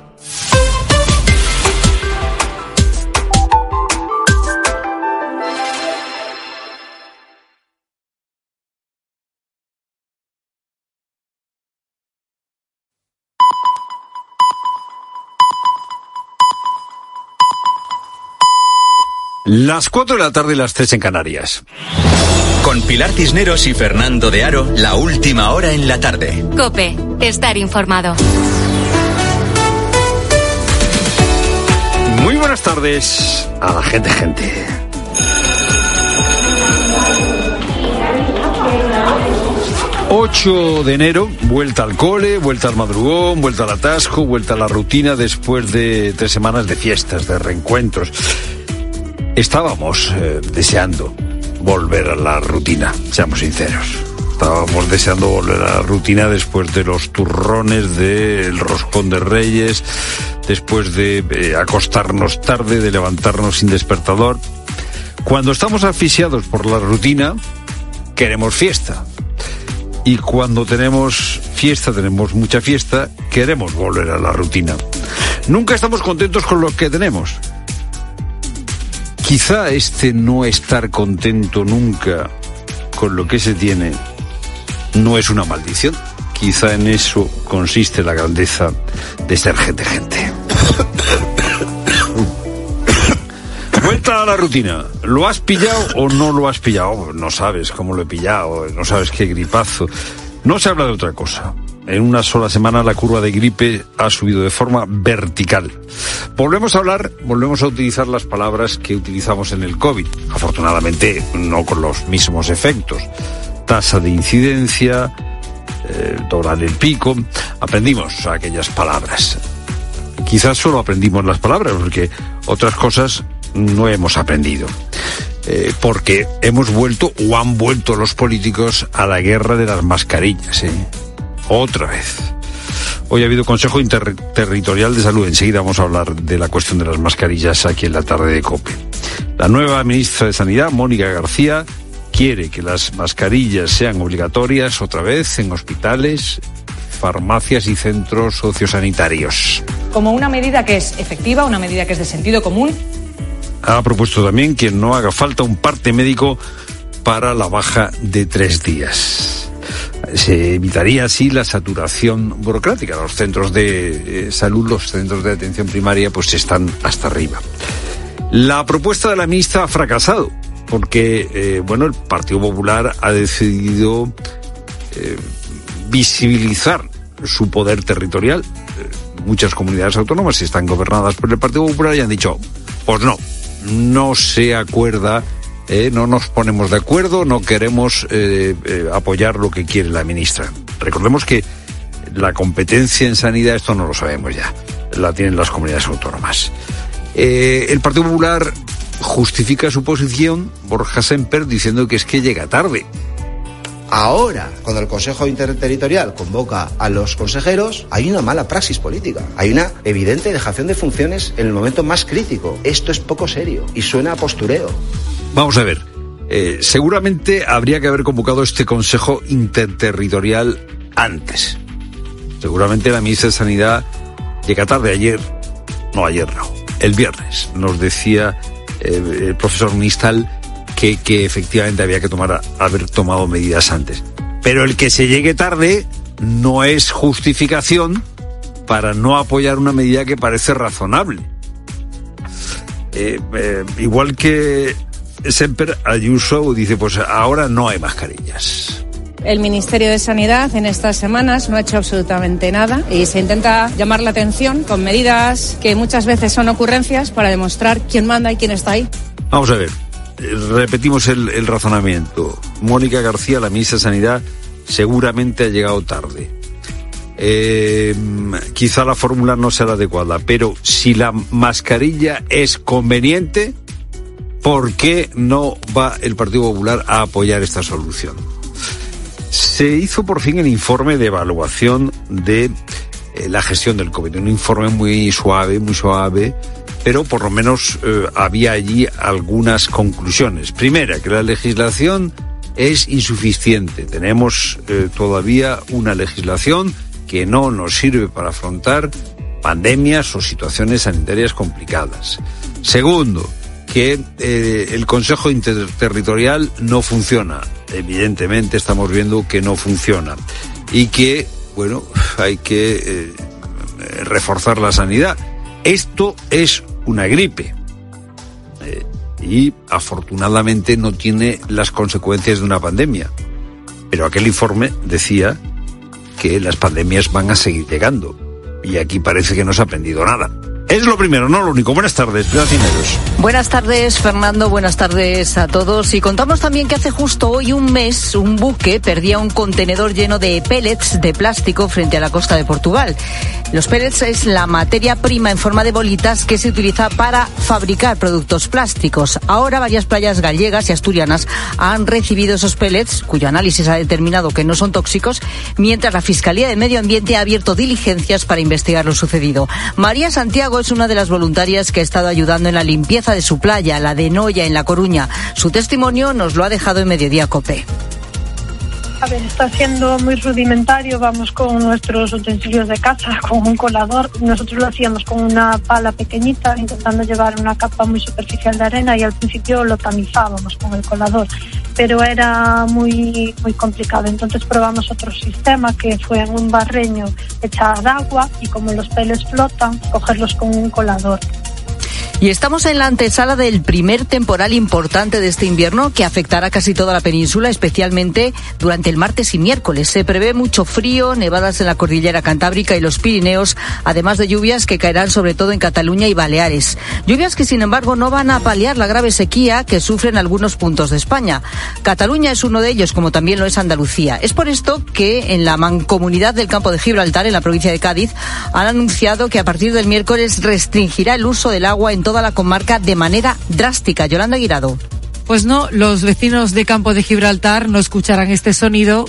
Las 4 de la tarde y las 3 en Canarias. Con Pilar Cisneros y Fernando de Aro, la última hora en la tarde. Cope, estar informado. Muy buenas tardes a la gente, gente. ...8 de enero, vuelta al cole, vuelta al madrugón, vuelta al atasco, vuelta a la rutina después de tres semanas de fiestas, de reencuentros. Estábamos eh, deseando volver a la rutina, seamos sinceros. Estábamos deseando volver a la rutina después de los turrones del roscón de reyes, después de eh, acostarnos tarde, de levantarnos sin despertador. Cuando estamos asfixiados por la rutina, queremos fiesta. Y cuando tenemos fiesta, tenemos mucha fiesta, queremos volver a la rutina. Nunca estamos contentos con lo que tenemos. Quizá este no estar contento nunca con lo que se tiene no es una maldición. Quizá en eso consiste la grandeza de ser gente gente. Vuelta a la rutina. ¿Lo has pillado o no lo has pillado? No sabes cómo lo he pillado, no sabes qué gripazo. No se habla de otra cosa. En una sola semana la curva de gripe ha subido de forma vertical. Volvemos a hablar, volvemos a utilizar las palabras que utilizamos en el COVID. Afortunadamente no con los mismos efectos. Tasa de incidencia, eh, dólar del pico. Aprendimos aquellas palabras. Quizás solo aprendimos las palabras porque otras cosas no hemos aprendido. Eh, porque hemos vuelto o han vuelto los políticos a la guerra de las mascarillas. ¿eh? Otra vez. Hoy ha habido Consejo Interterritorial de Salud. Enseguida vamos a hablar de la cuestión de las mascarillas aquí en la tarde de COPE. La nueva ministra de Sanidad, Mónica García, quiere que las mascarillas sean obligatorias otra vez en hospitales, farmacias y centros sociosanitarios. Como una medida que es efectiva, una medida que es de sentido común. Ha propuesto también que no haga falta un parte médico para la baja de tres días se evitaría así la saturación burocrática. Los centros de eh, salud, los centros de atención primaria, pues están hasta arriba. La propuesta de la ministra ha fracasado, porque, eh, bueno, el Partido Popular ha decidido eh, visibilizar su poder territorial. muchas comunidades autónomas están gobernadas por el Partido Popular y han dicho, pues no, no se acuerda eh, no nos ponemos de acuerdo, no queremos eh, eh, apoyar lo que quiere la ministra. Recordemos que la competencia en sanidad, esto no lo sabemos ya, la tienen las comunidades autónomas. el Partido Popular justifica su posición, Borja Semper, diciendo que es que llega tarde. Ahora, cuando el Consejo Interterritorial convoca a los consejeros, hay una mala praxis política. Hay una evidente dejación de funciones en el momento más crítico. Esto es poco serio y suena a postureo. Vamos a ver. Eh, seguramente habría que haber convocado este Consejo Interterritorial antes. Seguramente la ministra de Sanidad llega tarde ayer, no ayer no, el viernes, nos decía eh, el profesor Ministal que, que efectivamente había que tomar, haber tomado medidas antes. Pero el que se llegue tarde no es justificación para no apoyar una medida que parece razonable. Eh, igual que Semper Ayuso dice, pues ahora no hay mascarillas. El Ministerio de Sanidad en estas semanas no ha hecho absolutamente nada y se intenta llamar la atención con medidas que muchas veces son ocurrencias para demostrar quién manda y quién está ahí. Vamos a ver, repetimos el, razonamiento. Mónica García, la ministra de Sanidad, seguramente ha llegado tarde. Eh, quizá la fórmula no sea la adecuada, pero si la mascarilla es conveniente, ¿Por qué no va el Partido Popular a apoyar esta solución? Se hizo por fin el informe de evaluación de eh, la gestión del COVID, un informe muy suave, muy suave, pero por lo menos eh, había allí algunas conclusiones. Primera, que la legislación es insuficiente. Tenemos eh, todavía una legislación que no nos sirve para afrontar pandemias o situaciones sanitarias complicadas. Segundo, que eh, el Consejo Interterritorial no funciona. Evidentemente estamos viendo que no funciona. Y que, bueno, hay que reforzar la sanidad. Esto es una gripe. Eh, y afortunadamente no tiene las consecuencias de una pandemia. Pero aquel informe decía que las pandemias van a seguir llegando y aquí parece que no se ha aprendido nada. Es lo primero, no lo único. Buenas tardes, Cineros. Buenas tardes, Fernando. Buenas tardes a todos. Y contamos también que hace justo hoy un mes un buque perdía un contenedor lleno de pellets de plástico frente a la costa de Portugal. Los pellets es la materia prima en forma de bolitas que se utiliza para fabricar productos plásticos. Ahora varias playas gallegas y asturianas han recibido esos pellets, cuyo análisis ha determinado que no son tóxicos, mientras la Fiscalía de Medio Ambiente ha abierto diligencias para investigar lo sucedido. María Santiago es una de las voluntarias que ha estado ayudando en la limpieza de su playa, la de Noya, en La Coruña. Su testimonio nos lo ha dejado en Mediodía Cope. A ver, está siendo muy rudimentario, vamos con nuestros utensilios de casa, con un colador. Nosotros lo hacíamos con una pala pequeñita, intentando llevar una capa muy superficial de arena y al principio lo tamizábamos con el colador, pero era muy, muy complicado. Entonces probamos otro sistema que fue en un barreño echar agua y como los peles flotan, cogerlos con un colador. Y estamos en la antesala del primer temporal importante de este invierno que afectará casi toda la península, especialmente durante el martes y miércoles. Se prevé mucho frío, nevadas en la cordillera cantábrica y los Pirineos, además de lluvias que caerán sobre todo en Cataluña y Baleares. Lluvias que, sin embargo, no van a paliar la grave sequía que sufren algunos puntos de España. Cataluña es uno de ellos, como también lo es Andalucía. Es por esto que en la mancomunidad del campo de Gibraltar, en la provincia de Cádiz, han anunciado que a partir del miércoles restringirá el uso del agua en toda la comarca de manera drástica. Yolanda Guirado. Pues no, los vecinos de Campo de Gibraltar no escucharán este sonido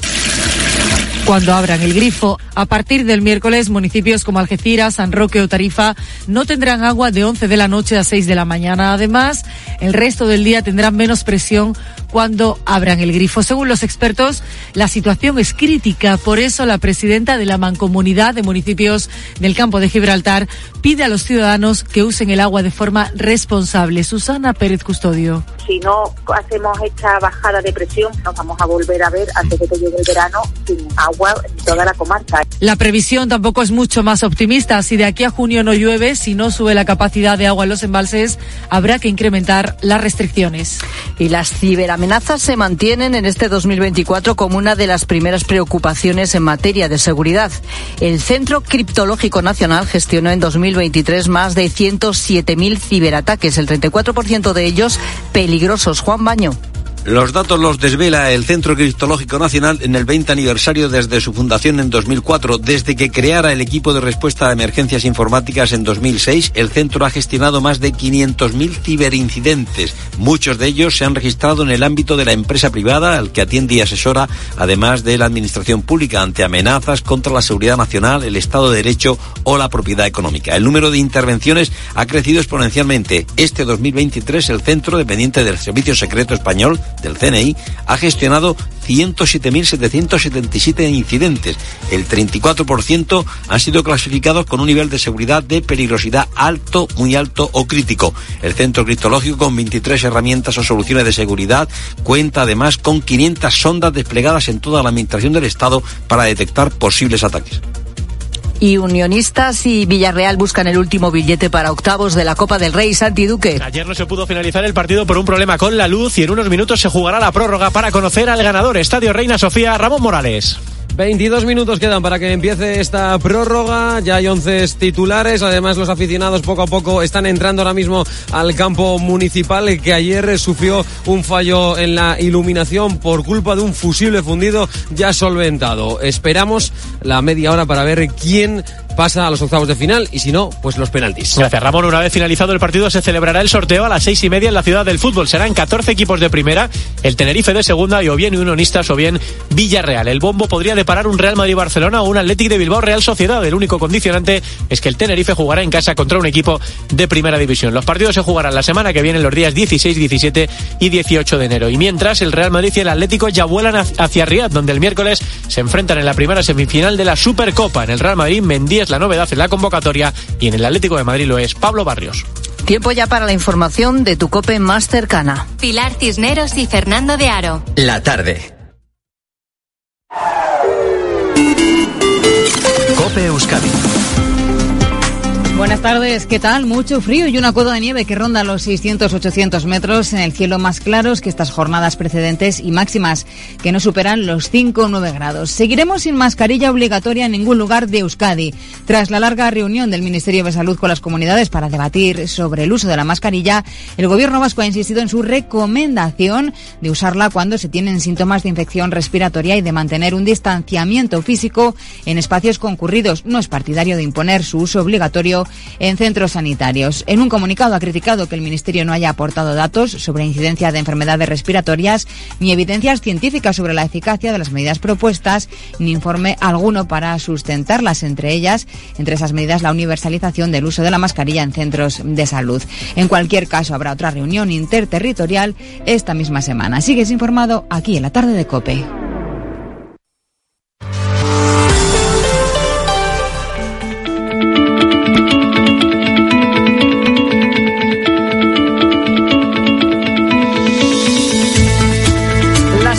cuando abran el grifo. A partir del miércoles, municipios como Algeciras, San Roque o Tarifa no tendrán agua de 11 de la noche a 6 de la mañana. Además, el resto del día tendrán menos presión cuando abran el grifo. Según los expertos, la situación es crítica. Por eso, la presidenta de la Mancomunidad de Municipios del Campo de Gibraltar pide a los ciudadanos que usen el agua de forma responsable. Susana Pérez Custodio. Si no hacemos esta bajada de presión, nos vamos a volver a ver antes de que llegue el verano sin agua en toda la comarca. La previsión tampoco es mucho más optimista. Si de aquí a junio no llueve, si no sube la capacidad de agua en los embalses, habrá que incrementar las restricciones. Y las ciberamenazas se mantienen en este 2024 como una de las primeras preocupaciones en materia de seguridad. El Centro Criptológico Nacional gestionó en 2023 más de 107.000 ciberataques, el 34% de ellos peligrosos. Juan Baño. Los datos los desvela el Centro Cristológico Nacional en el 20 aniversario desde su fundación en 2004. Desde que creara el equipo de respuesta a emergencias informáticas en 2006, el centro ha gestionado más de 500.000 ciberincidentes. Muchos de ellos se han registrado en el ámbito de la empresa privada, al que atiende y asesora, además de la administración pública, ante amenazas contra la seguridad nacional, el Estado de Derecho o la propiedad económica. El número de intervenciones ha crecido exponencialmente. Este 2023, el centro, dependiente del Servicio Secreto Español, del CNI ha gestionado 107.777 incidentes. El 34% han sido clasificados con un nivel de seguridad de peligrosidad alto, muy alto o crítico. El centro criptológico, con 23 herramientas o soluciones de seguridad, cuenta además con 500 sondas desplegadas en toda la administración del Estado para detectar posibles ataques y Unionistas y Villarreal buscan el último billete para octavos de la Copa del Rey Santi Duque. Ayer no se pudo finalizar el partido por un problema con la luz y en unos minutos se jugará la prórroga para conocer al ganador. Estadio Reina Sofía, Ramón Morales. 22 minutos quedan para que empiece esta prórroga. Ya hay 11 titulares. Además, los aficionados poco a poco están entrando ahora mismo al campo municipal que ayer sufrió un fallo en la iluminación por culpa de un fusible fundido ya solventado. Esperamos la media hora para ver quién pasa a los octavos de final y si no, pues los penaltis. Gracias, Ramón. Una vez finalizado el partido, se celebrará el sorteo a las seis y media en la ciudad del fútbol. Serán 14 equipos de primera, el Tenerife de segunda y o bien Unionistas o bien Villarreal. El bombo podría deparar un Real Madrid-Barcelona o un Athletic de Bilbao-Real Sociedad. El único condicionante es que el Tenerife jugará en casa contra un equipo de primera división. Los partidos se jugarán la semana que viene, los días 16, 17 y 18 de enero. Y mientras, el Real Madrid y el Atlético ya vuelan hacia Riyadh, donde el miércoles se enfrentan en la primera semifinal de la Supercopa. En el Real Madrid, La novedad en la convocatoria y en el Atlético de Madrid lo es Pablo Barrios. Tiempo ya para la información de tu cope más cercana. Pilar Cisneros y Fernando de Aro. La tarde. Cope Euskadi. Buenas tardes, ¿qué tal? Mucho frío y una coda de nieve que ronda los 600-800 metros en el cielo más claros que estas jornadas precedentes y máximas que no superan los 5 o 9 grados. Seguiremos sin mascarilla obligatoria en ningún lugar de Euskadi. Tras la larga reunión del Ministerio de Salud con las comunidades para debatir sobre el uso de la mascarilla, el Gobierno vasco ha insistido en su recomendación de usarla cuando se tienen síntomas de infección respiratoria y de mantener un distanciamiento físico en espacios concurridos. No es partidario de imponer su uso obligatorio en centros sanitarios. En un comunicado ha criticado que el Ministerio no haya aportado datos sobre incidencia de enfermedades respiratorias ni evidencias científicas sobre la eficacia de las medidas propuestas ni informe alguno para sustentarlas, entre ellas, entre esas medidas, la universalización del uso de la mascarilla en centros de salud. En cualquier caso, habrá otra reunión interterritorial esta misma semana. Sigues informado aquí en la tarde de COPE.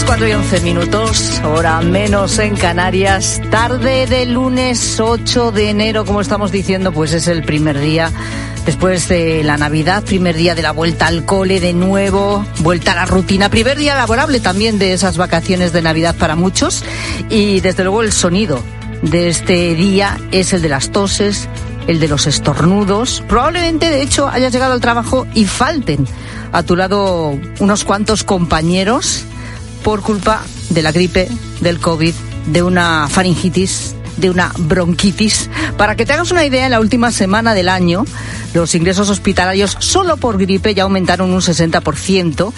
4 y 11 minutos, hora menos en Canarias, tarde de lunes 8 de enero, como estamos diciendo, pues es el primer día después de la Navidad, primer día de la vuelta al cole de nuevo, vuelta a la rutina, primer día laborable también de esas vacaciones de Navidad para muchos y desde luego el sonido de este día es el de las toses, el de los estornudos. Probablemente, de hecho, hayas llegado al trabajo y falten a tu lado unos cuantos compañeros por culpa de la gripe, del COVID, de una faringitis, de una bronquitis. Para que te hagas una idea, en la última semana del año, los ingresos hospitalarios solo por gripe ya aumentaron un 60%.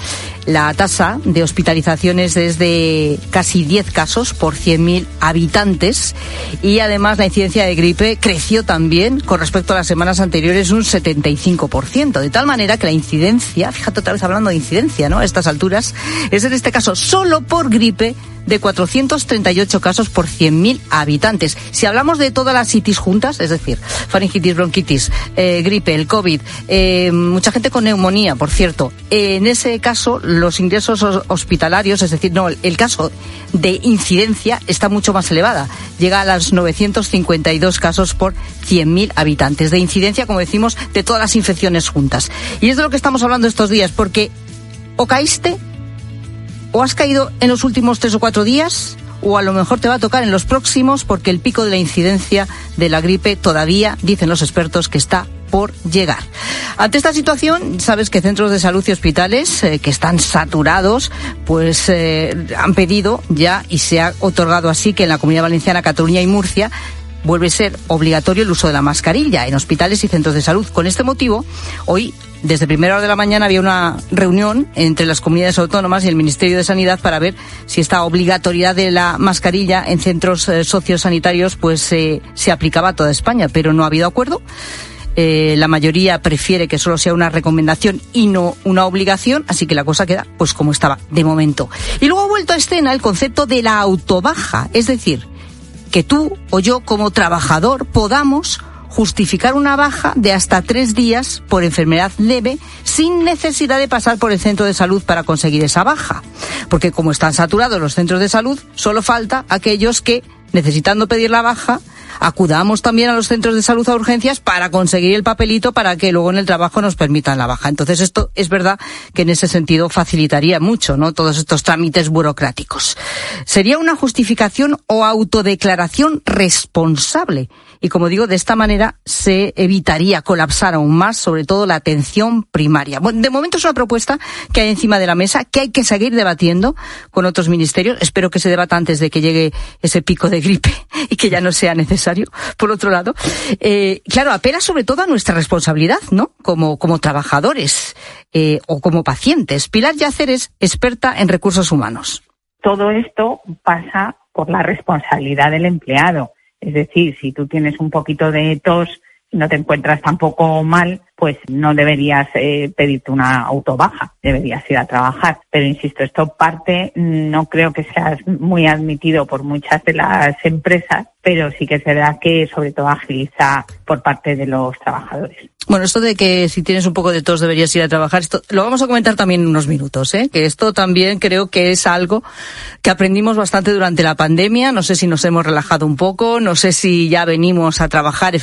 La tasa de hospitalizaciones es de casi 10 casos por 100.000 habitantes. Y además la incidencia de gripe creció también con respecto a las semanas anteriores un 75%. De tal manera que la incidencia, fíjate otra vez hablando de incidencia, ¿no? A estas alturas, es en este caso solo por gripe de 438 casos por 100.000 habitantes. Si hablamos de todas las itis juntas, es decir, faringitis, bronquitis, eh, gripe, el COVID, eh, mucha gente con neumonía, por cierto, en ese caso los ingresos hospitalarios, es decir, no, el caso de incidencia está mucho más elevada. Llega a los 952 casos por 100.000 habitantes. De incidencia, como decimos, de todas las infecciones juntas. Y es de lo que estamos hablando estos días, porque o caíste o has caído en los últimos tres o cuatro días o a lo mejor te va a tocar en los próximos porque el pico de la incidencia de la gripe todavía, dicen los expertos, que está por llegar. Ante esta situación, sabes que centros de salud y hospitales eh, que están saturados, pues eh, han pedido ya y se ha otorgado así que en la Comunidad Valenciana, Cataluña y Murcia vuelve a ser obligatorio el uso de la mascarilla en hospitales y centros de salud. Con este motivo, hoy desde primera hora de la mañana había una reunión entre las comunidades autónomas y el Ministerio de Sanidad para ver si esta obligatoriedad de la mascarilla en centros eh, sociosanitarios pues eh, se aplicaba a toda España, pero no ha habido acuerdo. Eh, la mayoría prefiere que solo sea una recomendación y no una obligación, así que la cosa queda pues como estaba de momento. Y luego ha vuelto a escena el concepto de la autobaja, es decir, que tú o yo como trabajador podamos justificar una baja de hasta tres días por enfermedad leve sin necesidad de pasar por el centro de salud para conseguir esa baja. Porque como están saturados los centros de salud, solo falta aquellos que, necesitando pedir la baja, acudamos también a los centros de salud a urgencias para conseguir el papelito para que luego en el trabajo nos permitan la baja. Entonces esto es verdad que en ese sentido facilitaría mucho, ¿no? Todos estos trámites burocráticos. Sería una justificación o autodeclaración responsable y como digo, de esta manera se evitaría colapsar aún más, sobre todo la atención primaria. Bueno, de momento es una propuesta que hay encima de la mesa, que hay que seguir debatiendo con otros ministerios. Espero que se debata antes de que llegue ese pico de gripe y que ya no sea necesario. Por otro lado, eh, claro, apela sobre todo a nuestra responsabilidad, ¿no? Como, como trabajadores eh, o como pacientes. Pilar Yacer es experta en recursos humanos. Todo esto pasa por la responsabilidad del empleado es decir, si tú tienes un poquito de tos no te encuentras tampoco mal, pues no deberías eh, pedirte una autobaja, deberías ir a trabajar. Pero insisto, esto parte, no creo que sea muy admitido por muchas de las empresas, pero sí que es verdad que sobre todo agiliza por parte de los trabajadores. Bueno, esto de que si tienes un poco de tos deberías ir a trabajar, esto lo vamos a comentar también en unos minutos, ¿eh? que esto también creo que es algo que aprendimos bastante durante la pandemia. No sé si nos hemos relajado un poco, no sé si ya venimos a trabajar efectivamente